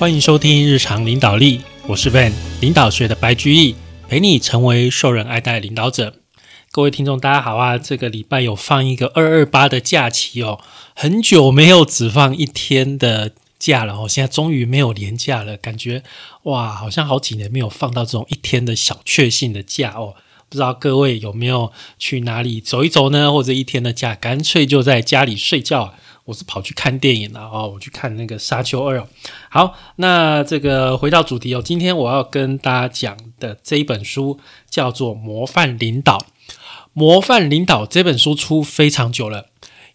欢迎收听日常领导力，我是 Van，领导学的白居易，陪你成为受人爱戴领导者。各位听众，大家好啊！这个礼拜有放一个二二八的假期哦，很久没有只放一天的假了哦，现在终于没有年假了，感觉哇，好像好几年没有放到这种一天的小确幸的假哦。不知道各位有没有去哪里走一走呢？或者一天的假，干脆就在家里睡觉。我是跑去看电影了哦，我去看那个《沙丘二》。好，那这个回到主题哦，今天我要跟大家讲的这一本书叫做《模范领导》。《模范领导》这本书出非常久了，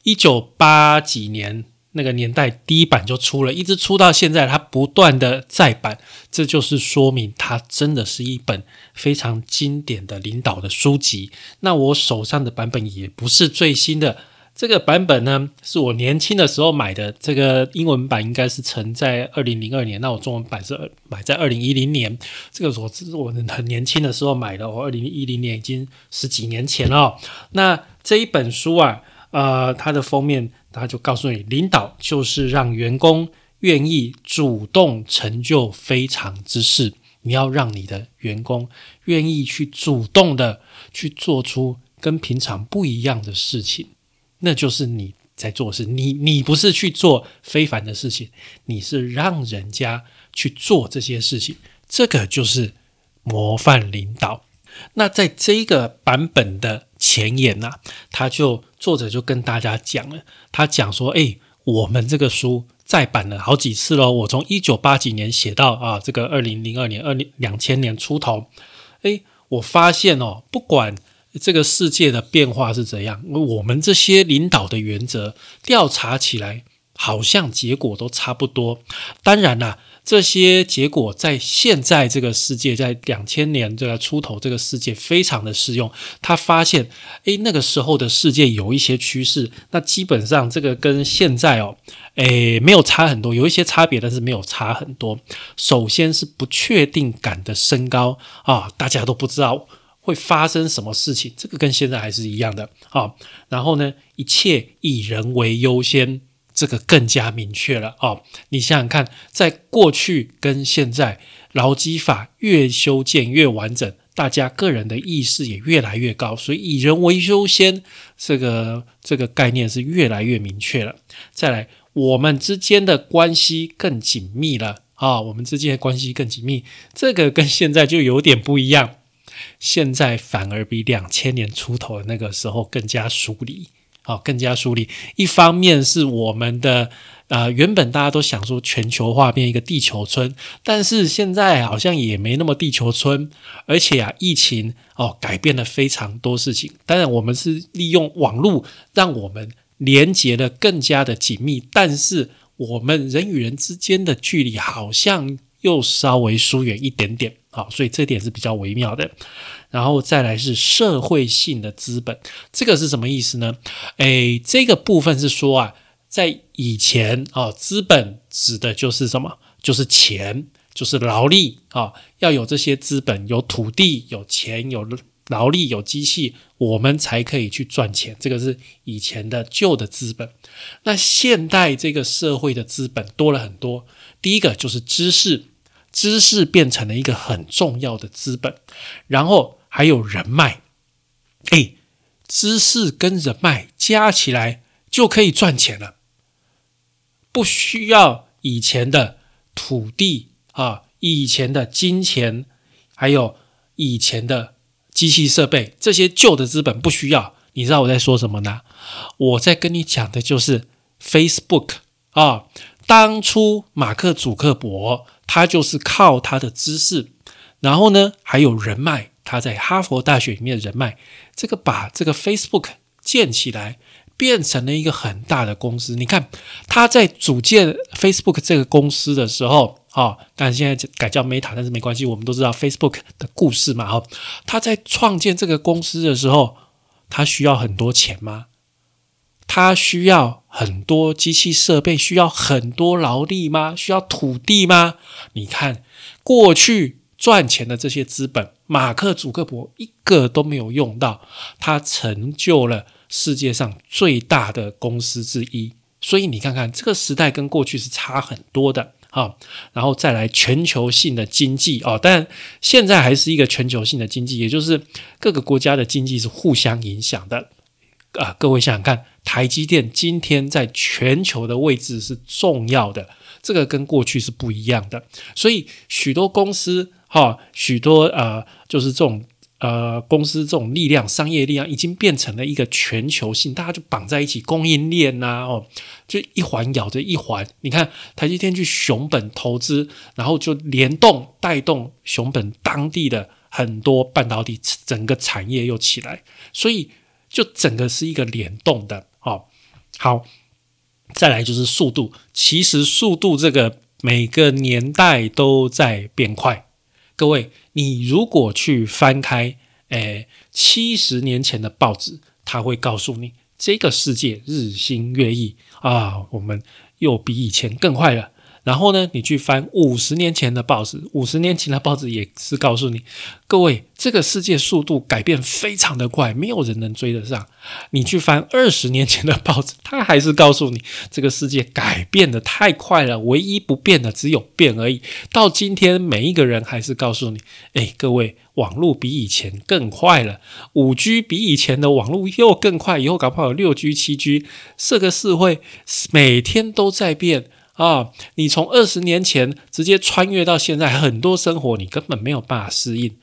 一九八几年那个年代第一版就出了，一直出到现在，它不断的再版，这就是说明它真的是一本非常经典的领导的书籍。那我手上的版本也不是最新的。这个版本呢，是我年轻的时候买的。这个英文版应该是成在二零零二年，那我中文版是买在二零一零年。这个我是我很年轻的时候买的，我二零一零年已经十几年前了。那这一本书啊，呃，它的封面它就告诉你，领导就是让员工愿意主动成就非常之事。你要让你的员工愿意去主动的去做出跟平常不一样的事情。那就是你在做事，你你不是去做非凡的事情，你是让人家去做这些事情，这个就是模范领导。那在这个版本的前言呐，他就作者就跟大家讲了，他讲说，哎，我们这个书再版了好几次喽，我从一九八几年写到啊，这个二零零二年、二零两千年出头，哎，我发现哦，不管。这个世界的变化是怎样？我们这些领导的原则调查起来，好像结果都差不多。当然啦，这些结果在现在这个世界，在两千年这个出头这个世界非常的适用。他发现，诶，那个时候的世界有一些趋势，那基本上这个跟现在哦，诶，没有差很多，有一些差别，但是没有差很多。首先是不确定感的升高啊，大家都不知道。会发生什么事情？这个跟现在还是一样的啊。然后呢，一切以人为优先，这个更加明确了啊。你想想看，在过去跟现在，劳基法越修建越完整，大家个人的意识也越来越高，所以以人为优先这个这个概念是越来越明确了。再来，我们之间的关系更紧密了啊。我们之间的关系更紧密，这个跟现在就有点不一样。现在反而比两千年出头的那个时候更加疏离，好，更加疏离。一方面是我们的呃，原本大家都想说全球化变一个地球村，但是现在好像也没那么地球村，而且啊，疫情哦改变了非常多事情。当然，我们是利用网络让我们连接的更加的紧密，但是我们人与人之间的距离好像又稍微疏远一点点。好，所以这点是比较微妙的。然后再来是社会性的资本，这个是什么意思呢？诶，这个部分是说啊，在以前啊，资本指的就是什么？就是钱，就是劳力啊，要有这些资本，有土地、有钱、有劳力、有机器，我们才可以去赚钱。这个是以前的旧的资本。那现代这个社会的资本多了很多，第一个就是知识。知识变成了一个很重要的资本，然后还有人脉，哎，知识跟人脉加起来就可以赚钱了，不需要以前的土地啊，以前的金钱，还有以前的机器设备，这些旧的资本不需要。你知道我在说什么呢？我在跟你讲的就是 Facebook 啊，当初马克·祖克伯。他就是靠他的知识，然后呢，还有人脉，他在哈佛大学里面的人脉，这个把这个 Facebook 建起来，变成了一个很大的公司。你看他在组建 Facebook 这个公司的时候，啊，但现在改叫 Meta，但是没关系，我们都知道 Facebook 的故事嘛，哈。他在创建这个公司的时候，他需要很多钱吗？它需要很多机器设备，需要很多劳力吗？需要土地吗？你看，过去赚钱的这些资本，马克·祖克伯一个都没有用到，他成就了世界上最大的公司之一。所以你看看，这个时代跟过去是差很多的。啊，然后再来全球性的经济哦，但现在还是一个全球性的经济，也就是各个国家的经济是互相影响的啊。各位想想看，台积电今天在全球的位置是重要的，这个跟过去是不一样的，所以许多公司哈，许多呃，就是这种。呃，公司这种力量、商业力量已经变成了一个全球性，大家就绑在一起，供应链呐，哦，就一环咬着一环。你看，台积电去熊本投资，然后就联动带动熊本当地的很多半导体整个产业又起来，所以就整个是一个联动的。好，再来就是速度，其实速度这个每个年代都在变快，各位。你如果去翻开，诶，七十年前的报纸，它会告诉你，这个世界日新月异啊，我们又比以前更快了。然后呢，你去翻五十年前的报纸，五十年前的报纸也是告诉你，各位，这个世界速度改变非常的快，没有人能追得上。你去翻二十年前的报纸，它还是告诉你，这个世界改变的太快了，唯一不变的只有变而已。到今天，每一个人还是告诉你，哎，各位，网络比以前更快了，五 G 比以前的网络又更快，以后搞不好有六 G、七 G，这个社会每天都在变。啊，你从二十年前直接穿越到现在，很多生活你根本没有办法适应，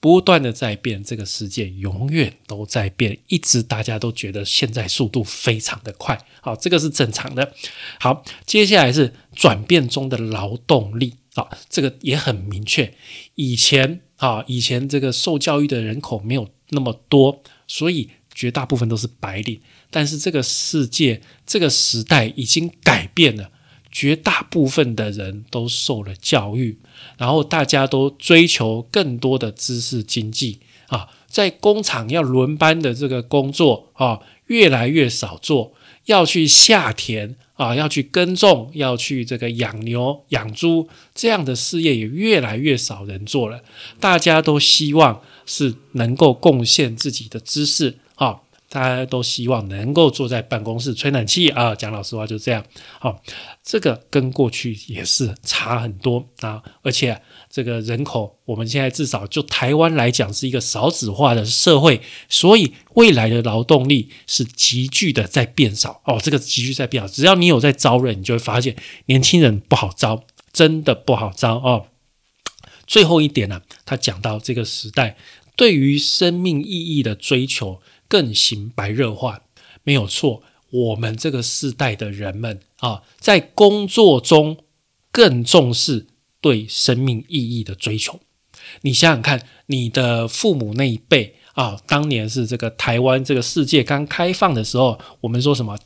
不断的在变，这个世界永远都在变，一直大家都觉得现在速度非常的快，好，这个是正常的。好，接下来是转变中的劳动力啊，这个也很明确。以前啊，以前这个受教育的人口没有那么多，所以绝大部分都是白领，但是这个世界这个时代已经改变了。绝大部分的人都受了教育，然后大家都追求更多的知识经济啊，在工厂要轮班的这个工作啊，越来越少做，要去下田啊，要去耕种，要去这个养牛养猪，这样的事业也越来越少人做了。大家都希望是能够贡献自己的知识。大家都希望能够坐在办公室吹暖气啊，讲老实话就这样。好，这个跟过去也是差很多啊，而且这个人口，我们现在至少就台湾来讲是一个少子化的社会，所以未来的劳动力是急剧的在变少哦。这个急剧在变少，只要你有在招人，你就会发现年轻人不好招，真的不好招哦。最后一点呢，他讲到这个时代对于生命意义的追求。更行白热化，没有错。我们这个世代的人们啊，在工作中更重视对生命意义的追求。你想想看，你的父母那一辈啊，当年是这个台湾这个世界刚开放的时候，我们说什么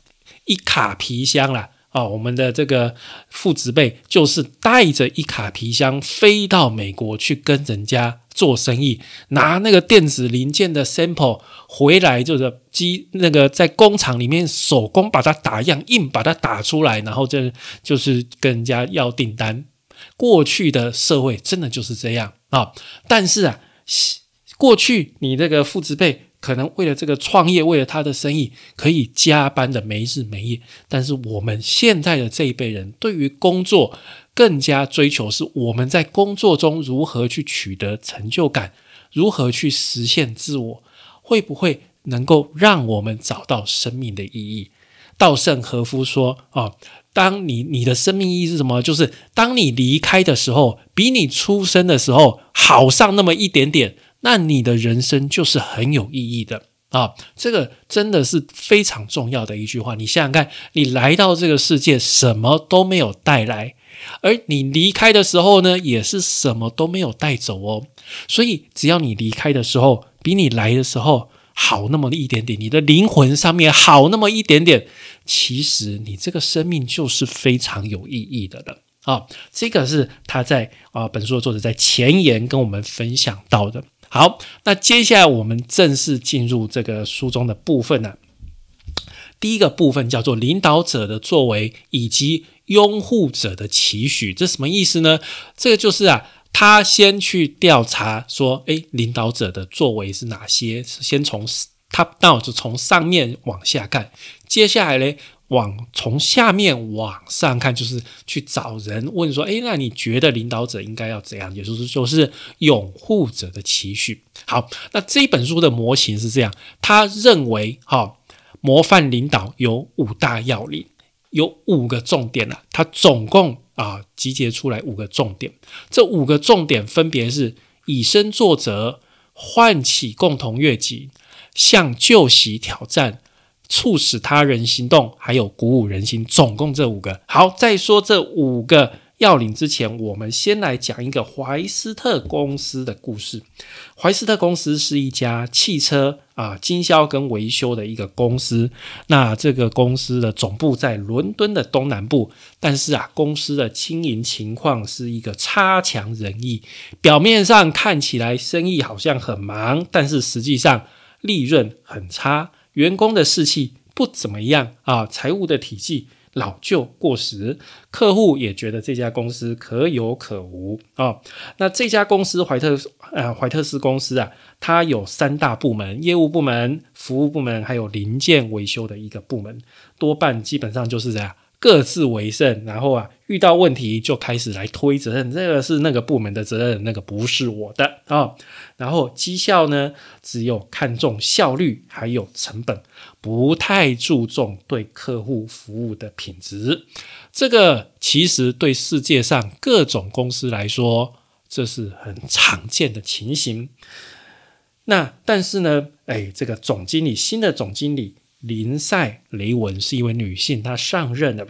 一卡皮箱啦啊，我们的这个父执辈就是带着一卡皮箱飞到美国去跟人家。做生意拿那个电子零件的 sample 回来，就是机那个在工厂里面手工把它打样，硬把它打出来，然后这就是跟人家要订单。过去的社会真的就是这样啊！但是啊，过去你这个父子辈可能为了这个创业，为了他的生意，可以加班的没日没夜。但是我们现在的这一辈人，对于工作。更加追求是我们在工作中如何去取得成就感，如何去实现自我，会不会能够让我们找到生命的意义？稻盛和夫说：“啊，当你你的生命意义是什么？就是当你离开的时候，比你出生的时候好上那么一点点，那你的人生就是很有意义的啊！这个真的是非常重要的一句话。你想想看，你来到这个世界，什么都没有带来。”而你离开的时候呢，也是什么都没有带走哦。所以，只要你离开的时候比你来的时候好那么一点点，你的灵魂上面好那么一点点，其实你这个生命就是非常有意义的了啊。这个是他在啊本书的作者在前言跟我们分享到的。好，那接下来我们正式进入这个书中的部分呢。第一个部分叫做领导者的作为以及。拥护者的期许，这什么意思呢？这个就是啊，他先去调查说，诶，领导者的作为是哪些？先从他，那我就从上面往下看。接下来呢，往从下面往上看，就是去找人问说：“诶，那你觉得领导者应该要怎样？”也就是就是拥护者的期许。好，那这一本书的模型是这样，他认为哈，模范领导有五大要领，有五个重点啊，它总共啊集结出来五个重点。这五个重点分别是以身作则、唤起共同愿景、向旧习挑战。促使他人行动，还有鼓舞人心，总共这五个。好，再说这五个要领之前，我们先来讲一个怀斯特公司的故事。怀斯特公司是一家汽车啊经销跟维修的一个公司。那这个公司的总部在伦敦的东南部，但是啊，公司的经营情况是一个差强人意。表面上看起来生意好像很忙，但是实际上利润很差。员工的士气不怎么样啊，财务的体系老旧过时，客户也觉得这家公司可有可无啊。那这家公司怀特呃怀特斯公司啊，它有三大部门：业务部门、服务部门，还有零件维修的一个部门，多半基本上就是这样。各自为胜，然后啊，遇到问题就开始来推责任，这个是那个部门的责任，那个不是我的啊。然后绩效呢，只有看重效率还有成本，不太注重对客户服务的品质。这个其实对世界上各种公司来说，这是很常见的情形。那但是呢，哎，这个总经理，新的总经理。林赛雷文是一位女性，她上任了。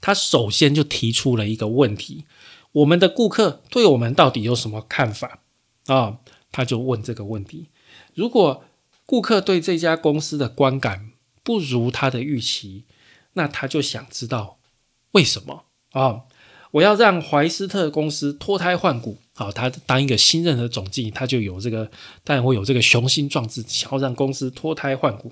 她首先就提出了一个问题：我们的顾客对我们到底有什么看法啊？她就问这个问题。如果顾客对这家公司的观感不如他的预期，那他就想知道为什么啊？我要让怀斯特公司脱胎换骨。好，他当一个新任的总经理，他就有这个，当然会有这个雄心壮志，想要让公司脱胎换骨。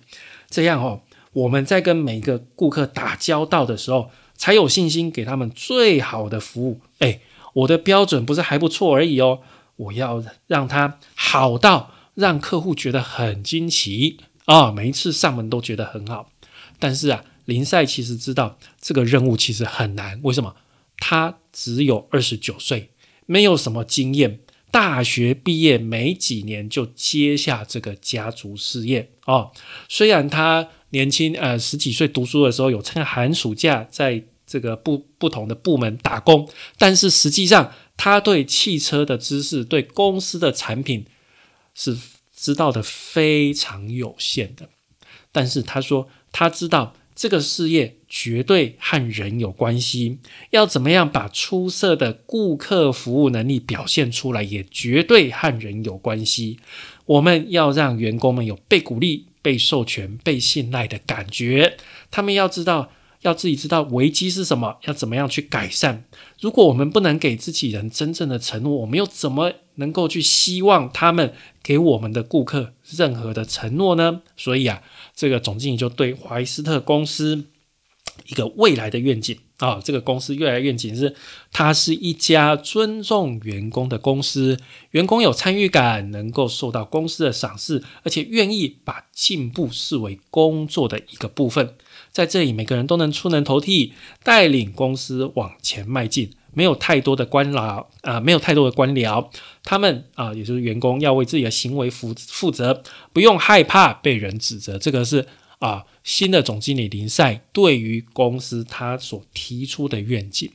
这样哦，我们在跟每一个顾客打交道的时候，才有信心给他们最好的服务。哎，我的标准不是还不错而已哦，我要让他好到让客户觉得很惊奇啊，每一次上门都觉得很好。但是啊，林赛其实知道这个任务其实很难，为什么？他只有二十九岁。没有什么经验，大学毕业没几年就接下这个家族事业哦。虽然他年轻，呃，十几岁读书的时候有趁寒暑假在这个不不同的部门打工，但是实际上他对汽车的知识、对公司的产品是知道的非常有限的。但是他说他知道。这个事业绝对和人有关系，要怎么样把出色的顾客服务能力表现出来，也绝对和人有关系。我们要让员工们有被鼓励、被授权、被信赖的感觉，他们要知道。要自己知道危机是什么，要怎么样去改善。如果我们不能给自己人真正的承诺，我们又怎么能够去希望他们给我们的顾客任何的承诺呢？所以啊，这个总经理就对怀斯特公司一个未来的愿景啊，这个公司未来愿景是，它是一家尊重员工的公司，员工有参与感，能够受到公司的赏识，而且愿意把进步视为工作的一个部分。在这里，每个人都能出能头地，带领公司往前迈进。没有太多的官僚啊，没有太多的官僚，他们啊，也就是员工要为自己的行为负负责，不用害怕被人指责。这个是啊，新的总经理林赛对于公司他所提出的愿景。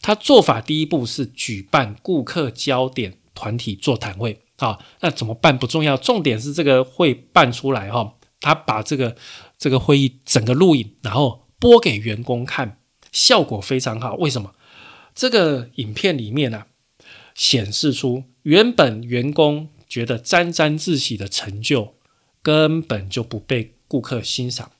他做法第一步是举办顾客焦点团体座谈会啊，那怎么办不重要，重点是这个会办出来哈。他把这个。这个会议整个录影，然后播给员工看，效果非常好。为什么？这个影片里面呢，显示出原本员工觉得沾沾自喜的成就，根本就不被顾客欣赏，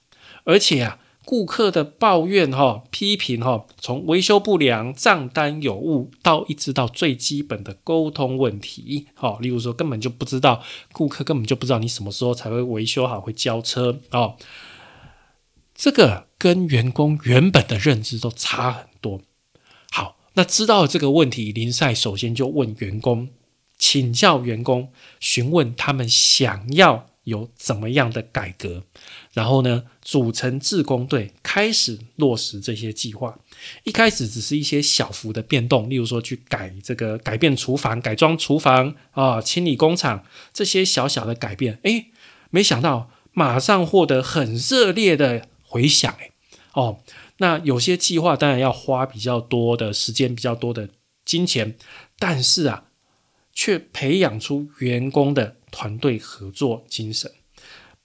而且啊。顾客的抱怨、哈批评、哈，从维修不良、账单有误，到一直到最基本的沟通问题，哈，例如说根本就不知道，顾客根本就不知道你什么时候才会维修好，会交车，哦，这个跟员工原本的认知都差很。那知道这个问题，林赛首先就问员工，请教员工，询问他们想要有怎么样的改革，然后呢，组成志工队，开始落实这些计划。一开始只是一些小幅的变动，例如说去改这个改变厨房、改装厨房啊、清理工厂这些小小的改变，诶，没想到马上获得很热烈的回响，诶，哦，那有些计划当然要花比较多的时间、比较多的金钱，但是啊，却培养出员工的。团队合作精神，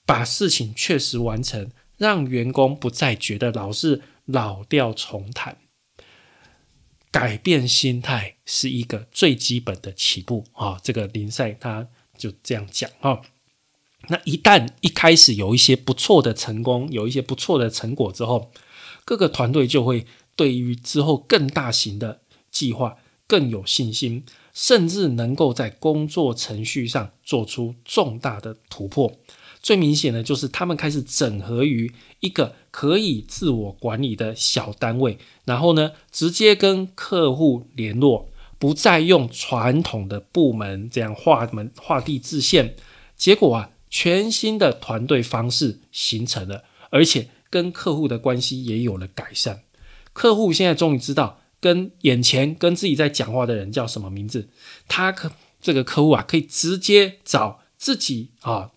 把事情确实完成，让员工不再觉得老是老调重弹。改变心态是一个最基本的起步啊！这个林赛他就这样讲啊。那一旦一开始有一些不错的成功，有一些不错的成果之后，各个团队就会对于之后更大型的计划更有信心。甚至能够在工作程序上做出重大的突破。最明显的就是他们开始整合于一个可以自我管理的小单位，然后呢，直接跟客户联络，不再用传统的部门这样画门画地自限。结果啊，全新的团队方式形成了，而且跟客户的关系也有了改善。客户现在终于知道。跟眼前跟自己在讲话的人叫什么名字？他可这个客户啊，可以直接找自己啊，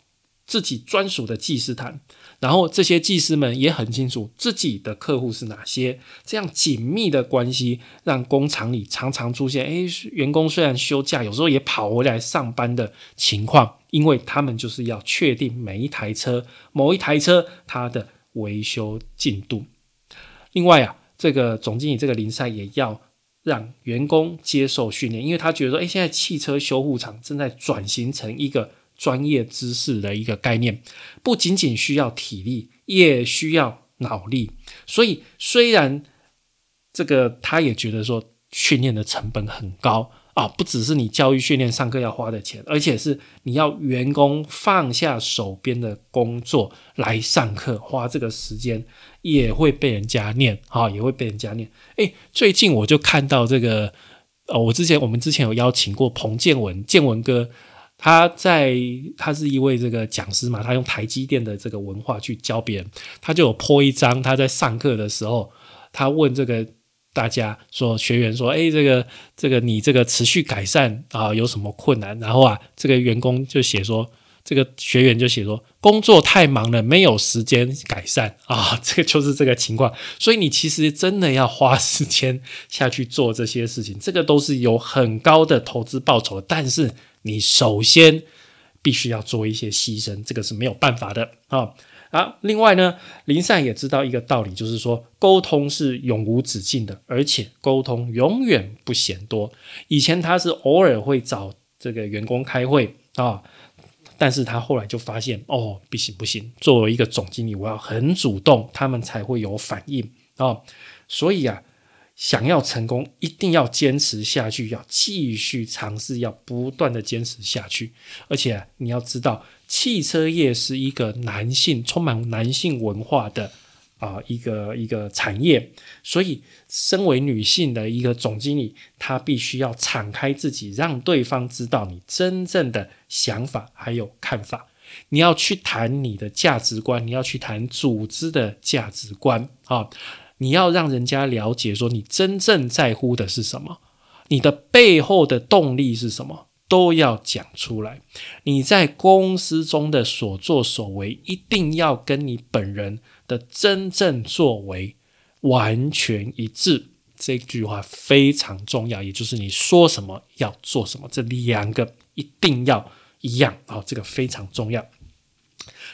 自己专属的技师谈。然后这些技师们也很清楚自己的客户是哪些。这样紧密的关系，让工厂里常常出现，诶，员工虽然休假，有时候也跑回来上班的情况，因为他们就是要确定每一台车、某一台车它的维修进度。另外啊。这个总经理，这个林赛也要让员工接受训练，因为他觉得说，哎，现在汽车修护厂正在转型成一个专业知识的一个概念，不仅仅需要体力，也需要脑力。所以，虽然这个他也觉得说，训练的成本很高。啊，不只是你教育训练上课要花的钱，而且是你要员工放下手边的工作来上课，花这个时间也会被人家念，哈，也会被人家念。诶，最近我就看到这个，呃，我之前我们之前有邀请过彭建文，建文哥，他在他是一位这个讲师嘛，他用台积电的这个文化去教别人，他就有泼一张他在上课的时候，他问这个。大家说学员说，哎，这个这个你这个持续改善啊，有什么困难？然后啊，这个员工就写说，这个学员就写说，工作太忙了，没有时间改善啊，这个就是这个情况。所以你其实真的要花时间下去做这些事情，这个都是有很高的投资报酬，但是你首先必须要做一些牺牲，这个是没有办法的啊。啊，另外呢，林善也知道一个道理，就是说沟通是永无止境的，而且沟通永远不嫌多。以前他是偶尔会找这个员工开会啊，但是他后来就发现，哦，不行不行，作为一个总经理，我要很主动，他们才会有反应啊。所以啊。想要成功，一定要坚持下去，要继续尝试，要不断的坚持下去。而且你要知道，汽车业是一个男性充满男性文化的啊一个一个产业，所以身为女性的一个总经理，她必须要敞开自己，让对方知道你真正的想法还有看法。你要去谈你的价值观，你要去谈组织的价值观啊。你要让人家了解，说你真正在乎的是什么，你的背后的动力是什么，都要讲出来。你在公司中的所作所为，一定要跟你本人的真正作为完全一致。这句话非常重要，也就是你说什么要做什么，这两个一定要一样啊，这个非常重要。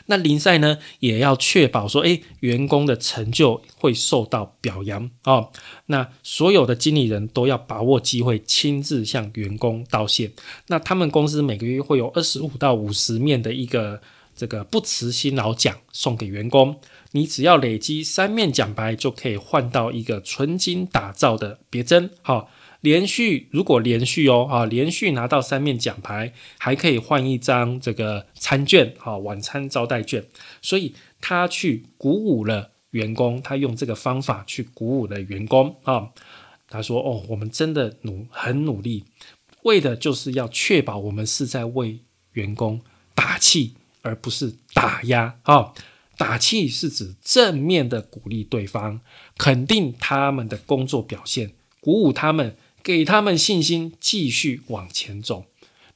那林赛呢，也要确保说，诶，员工的成就会受到表扬哦。那所有的经理人都要把握机会，亲自向员工道谢。那他们公司每个月会有二十五到五十面的一个这个不辞辛劳奖送给员工，你只要累积三面奖牌，就可以换到一个纯金打造的别针，好。连续如果连续哦啊，连续拿到三面奖牌，还可以换一张这个餐券啊，晚餐招待券。所以他去鼓舞了员工，他用这个方法去鼓舞了员工啊。他说：“哦，我们真的努很努力，为的就是要确保我们是在为员工打气，而不是打压啊。打气是指正面的鼓励对方，肯定他们的工作表现，鼓舞他们，给他们信心，继续往前走。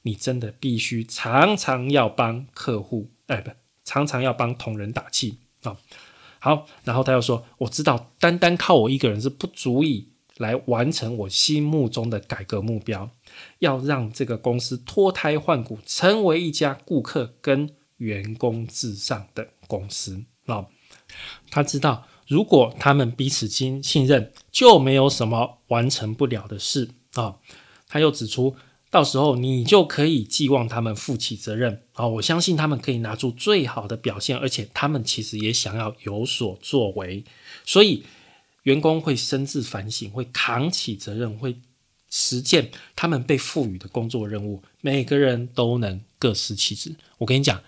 你真的必须常常要帮客户，哎，不，常常要帮同仁打气啊。好，然后他又说：“我知道，单单靠我一个人是不足以来完成我心目中的改革目标，要让这个公司脱胎换骨，成为一家顾客跟员工至上的。”公司啊，他知道，如果他们彼此经信任，就没有什么完成不了的事啊。他又指出，到时候你就可以寄望他们负起责任啊。我相信他们可以拿出最好的表现，而且他们其实也想要有所作为，所以员工会深自反省，会扛起责任，会实践他们被赋予的工作任务。每个人都能各司其职。我跟你讲，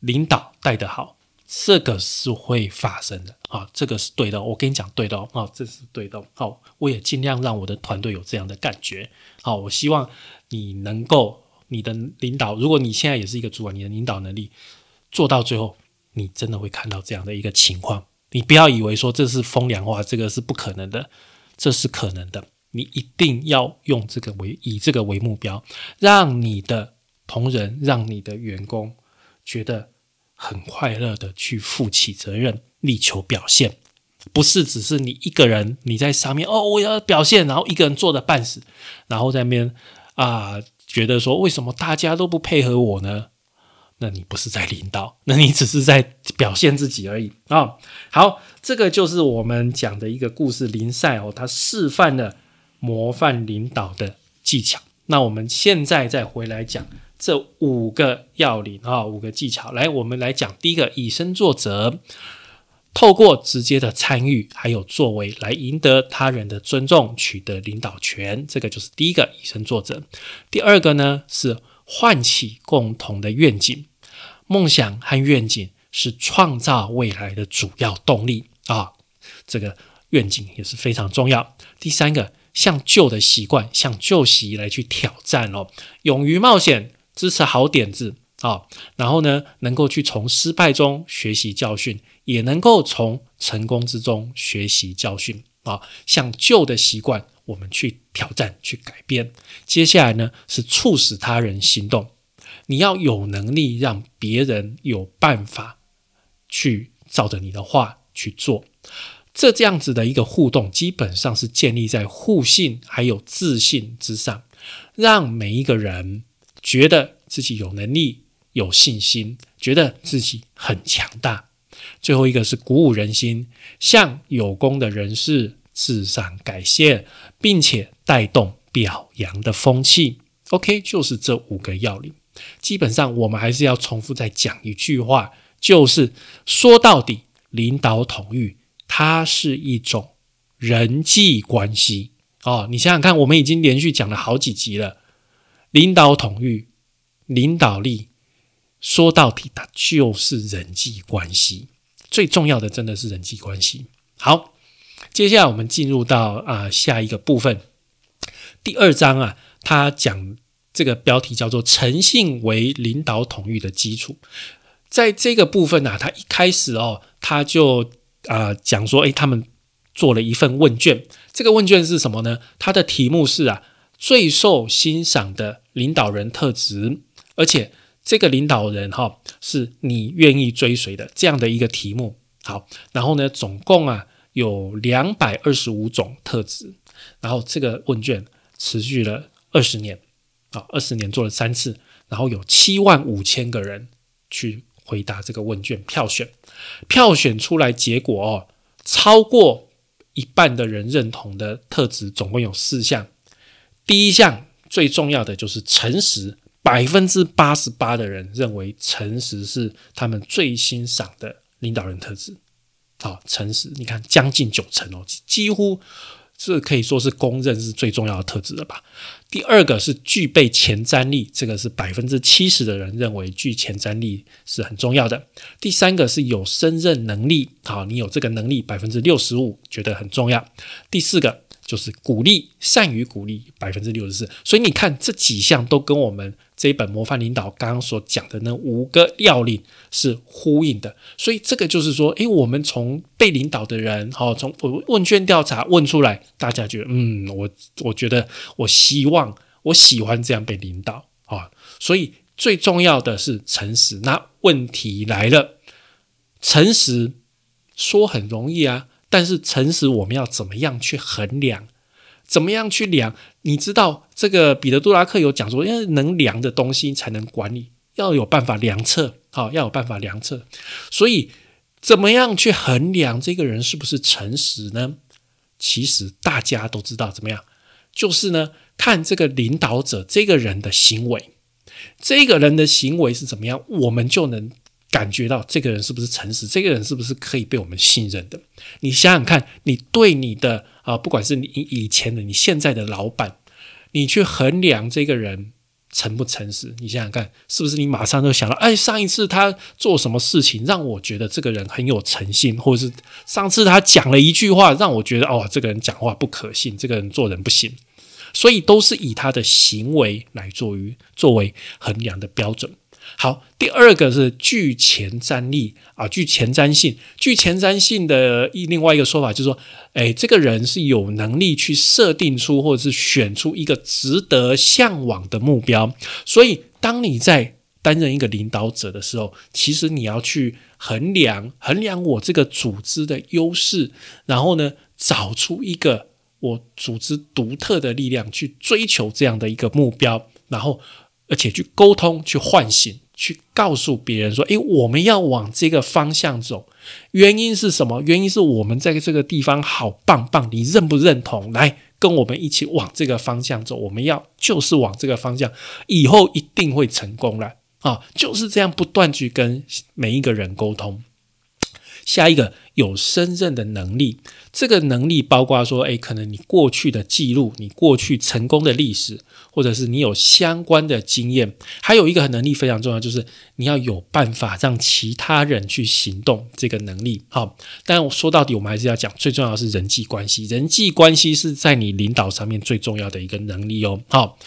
领导带得好。这个是会发生的啊，这个是对的。我跟你讲，对的哦，这是对的。好，我也尽量让我的团队有这样的感觉。好，我希望你能够，你的领导，如果你现在也是一个主管，你的领导能力做到最后，你真的会看到这样的一个情况。你不要以为说这是风凉话，这个是不可能的，这是可能的。你一定要用这个为以这个为目标，让你的同仁，让你的员工觉得。很快乐的去负起责任，力求表现，不是只是你一个人你在上面哦，我要表现，然后一个人做的半死，然后在那边啊，觉得说为什么大家都不配合我呢？那你不是在领导，那你只是在表现自己而已啊。好，这个就是我们讲的一个故事，林赛哦，他示范了模范领导的技巧。那我们现在再回来讲。这五个要领啊，五个技巧，来，我们来讲第一个，以身作则，透过直接的参与还有作为，来赢得他人的尊重，取得领导权，这个就是第一个以身作则。第二个呢，是唤起共同的愿景，梦想和愿景是创造未来的主要动力啊，这个愿景也是非常重要。第三个，向旧的习惯，向旧习来去挑战哦，勇于冒险。支持好点子啊，然后呢，能够去从失败中学习教训，也能够从成功之中学习教训啊。像旧的习惯，我们去挑战、去改变。接下来呢，是促使他人行动。你要有能力让别人有办法去照着你的话去做。这这样子的一个互动，基本上是建立在互信还有自信之上，让每一个人。觉得自己有能力、有信心，觉得自己很强大。最后一个是鼓舞人心，向有功的人士致上感谢，并且带动表扬的风气。OK，就是这五个要领。基本上，我们还是要重复再讲一句话，就是说到底，领导统御它是一种人际关系哦。你想想看，我们已经连续讲了好几集了。领导统御、领导力，说到底，它就是人际关系。最重要的，真的是人际关系。好，接下来我们进入到啊下一个部分，第二章啊，它讲这个标题叫做“诚信为领导统御的基础”。在这个部分呢，他一开始哦，他就啊讲说，诶，他们做了一份问卷。这个问卷是什么呢？它的题目是啊。最受欣赏的领导人特质，而且这个领导人哈是你愿意追随的这样的一个题目。好，然后呢，总共啊有两百二十五种特质，然后这个问卷持续了二十年，啊，二十年做了三次，然后有七万五千个人去回答这个问卷票选，票选出来结果哦，超过一半的人认同的特质总共有四项。第一项最重要的就是诚实，百分之八十八的人认为诚实是他们最欣赏的领导人特质。好，诚实，你看将近九成哦，几乎这可以说是公认是最重要的特质了吧？第二个是具备前瞻力，这个是百分之七十的人认为具前瞻力是很重要的。第三个是有胜任能力，好，你有这个能力，百分之六十五觉得很重要。第四个。就是鼓励，善于鼓励百分之六十四。所以你看这几项都跟我们这一本模范领导刚刚所讲的那五个要领是呼应的。所以这个就是说，诶，我们从被领导的人，好，从问卷调查问出来，大家觉得，嗯，我我觉得我希望我喜欢这样被领导啊。所以最重要的是诚实。那问题来了，诚实说很容易啊。但是诚实，我们要怎么样去衡量？怎么样去量？你知道这个彼得·杜拉克有讲说，因为能量的东西才能管理，要有办法量测，好，要有办法量测。所以，怎么样去衡量这个人是不是诚实呢？其实大家都知道，怎么样？就是呢，看这个领导者这个人的行为，这个人的行为是怎么样，我们就能。感觉到这个人是不是诚实？这个人是不是可以被我们信任的？你想想看，你对你的啊，不管是你以前的、你现在的老板，你去衡量这个人诚不诚实？你想想看，是不是你马上就想到，哎，上一次他做什么事情让我觉得这个人很有诚信，或者是上次他讲了一句话让我觉得，哦，这个人讲话不可信，这个人做人不行，所以都是以他的行为来作于作为衡量的标准。好，第二个是具前瞻力啊，具前瞻性，具前瞻性的一另外一个说法就是说，哎，这个人是有能力去设定出或者是选出一个值得向往的目标。所以，当你在担任一个领导者的时候，其实你要去衡量衡量我这个组织的优势，然后呢，找出一个我组织独特的力量去追求这样的一个目标，然后。而且去沟通、去唤醒、去告诉别人说：“诶，我们要往这个方向走，原因是什么？原因是我们在这个地方好棒棒，你认不认同？来跟我们一起往这个方向走。我们要就是往这个方向，以后一定会成功了啊！就是这样，不断去跟每一个人沟通。下一个。”有胜任的能力，这个能力包括说，诶，可能你过去的记录，你过去成功的历史，或者是你有相关的经验，还有一个能力非常重要，就是你要有办法让其他人去行动，这个能力。好，但说到底，我们还是要讲，最重要的是人际关系，人际关系是在你领导上面最重要的一个能力哦。好，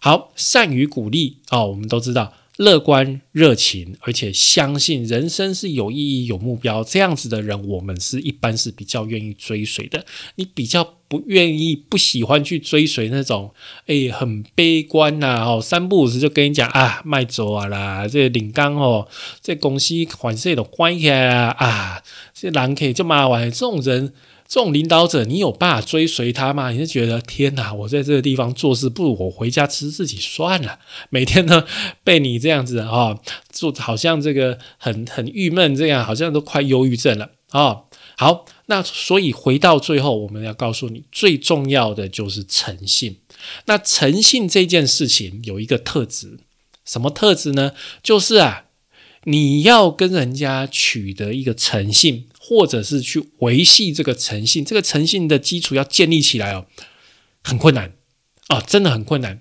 好，善于鼓励哦，我们都知道。乐观、热情，而且相信人生是有意义、有目标这样子的人，我们是一般是比较愿意追随的。你比较不愿意、不喜欢去追随那种，哎，很悲观呐，哦，三不五时就跟你讲啊，卖走啊啦，这领刚哦，这公司款式都关起来啊，啊，这人可以就麻烦，这种人。这种领导者，你有办法追随他吗？你是觉得天哪，我在这个地方做事，不如我回家吃自己算了。每天呢，被你这样子啊，做好像这个很很郁闷，这样好像都快忧郁症了啊。好，那所以回到最后，我们要告诉你，最重要的就是诚信。那诚信这件事情有一个特质，什么特质呢？就是啊，你要跟人家取得一个诚信。或者是去维系这个诚信，这个诚信的基础要建立起来哦，很困难啊，真的很困难。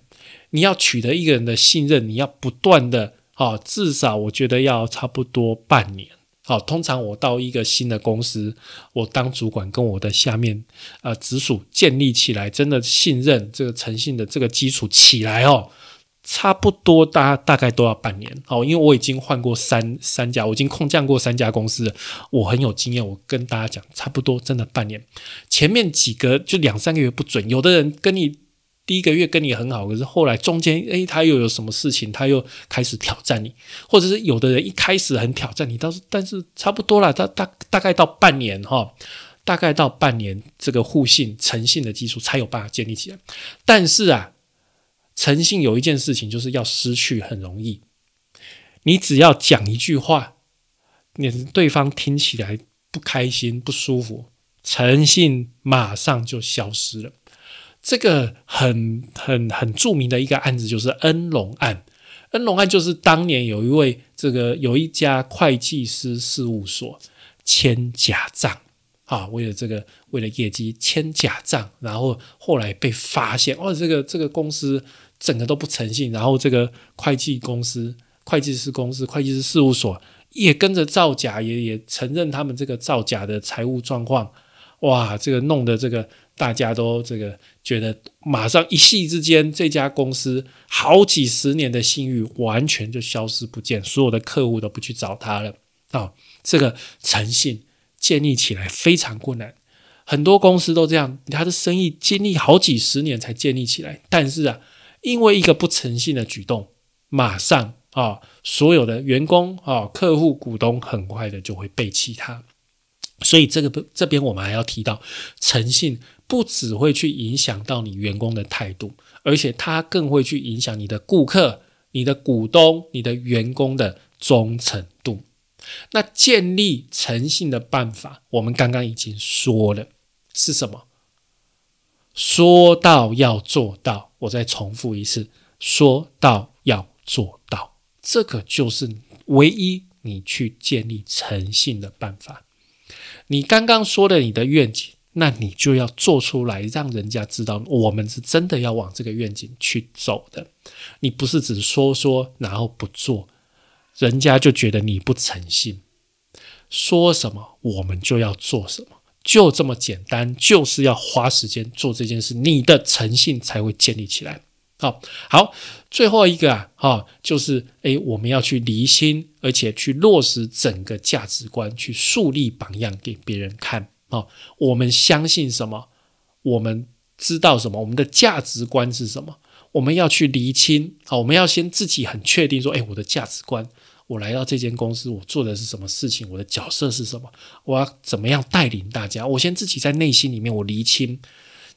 你要取得一个人的信任，你要不断的啊，至少我觉得要差不多半年。好，通常我到一个新的公司，我当主管，跟我的下面呃直属建立起来，真的信任这个诚信的这个基础起来哦。差不多大大概都要半年哦，因为我已经换过三三家，我已经空降过三家公司，我很有经验。我跟大家讲，差不多真的半年。前面几个就两三个月不准，有的人跟你第一个月跟你很好，可是后来中间诶，他又有什么事情，他又开始挑战你，或者是有的人一开始很挑战你，但是但是差不多了，大大大概到半年哈，大概到半年这个互信诚信的基础才有办法建立起来。但是啊。诚信有一件事情，就是要失去很容易。你只要讲一句话，你对方听起来不开心、不舒服，诚信马上就消失了。这个很很很著名的一个案子就是恩隆案。恩隆案就是当年有一位这个有一家会计师事务所签假账。啊，为了这个，为了业绩签假账，然后后来被发现，哦，这个这个公司整个都不诚信，然后这个会计公司、会计师公司、会计师事务所也跟着造假，也也承认他们这个造假的财务状况，哇，这个弄得这个大家都这个觉得马上一夕之间，这家公司好几十年的信誉完全就消失不见，所有的客户都不去找他了啊！这个诚信建立起来非常困难，很多公司都这样，他的生意经历好几十年才建立起来，但是啊，因为一个不诚信的举动，马上啊，所有的员工啊、客户、股东很快的就会背弃他。所以这个不这边我们还要提到，诚信不只会去影响到你员工的态度，而且它更会去影响你的顾客、你的股东、你的员工的忠诚度。那建立诚信的办法，我们刚刚已经说了是什么？说到要做到，我再重复一次，说到要做到，这个就是唯一你去建立诚信的办法。你刚刚说的你的愿景，那你就要做出来，让人家知道我们是真的要往这个愿景去走的。你不是只说说，然后不做，人家就觉得你不诚信。说什么我们就要做什么，就这么简单，就是要花时间做这件事，你的诚信才会建立起来。好，好，最后一个啊，哈，就是诶，我们要去厘清，而且去落实整个价值观，去树立榜样给别人看啊。我们相信什么？我们知道什么？我们的价值观是什么？我们要去厘清啊。我们要先自己很确定说，诶，我的价值观，我来到这间公司，我做的是什么事情？我的角色是什么？我要怎么样带领大家？我先自己在内心里面我厘清，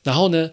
然后呢？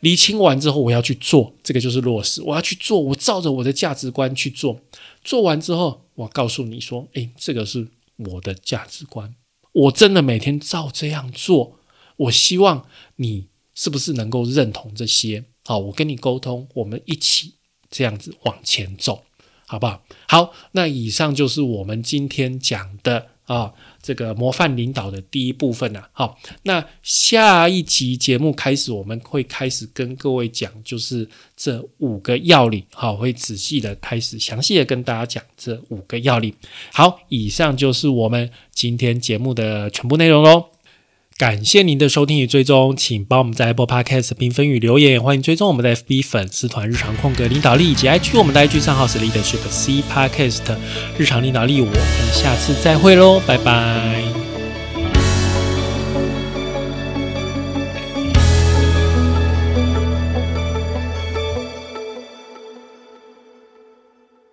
厘清完之后，我要去做，这个就是落实。我要去做，我照着我的价值观去做。做完之后，我告诉你说：“诶，这个是我的价值观，我真的每天照这样做。我希望你是不是能够认同这些？好，我跟你沟通，我们一起这样子往前走，好不好？好，那以上就是我们今天讲的啊。”这个模范领导的第一部分呢，好，那下一集节目开始，我们会开始跟各位讲，就是这五个要领，好，会仔细的开始详细的跟大家讲这五个要领。好，以上就是我们今天节目的全部内容喽。感谢您的收听与追踪，请帮我们在 Apple Podcast 评分与留言，欢迎追踪我们的 FB 粉丝团日常空格领导力以及 IG 我们的 IG 账号是 Leadership C Podcast 日常领导力，我们下次再会喽，拜拜。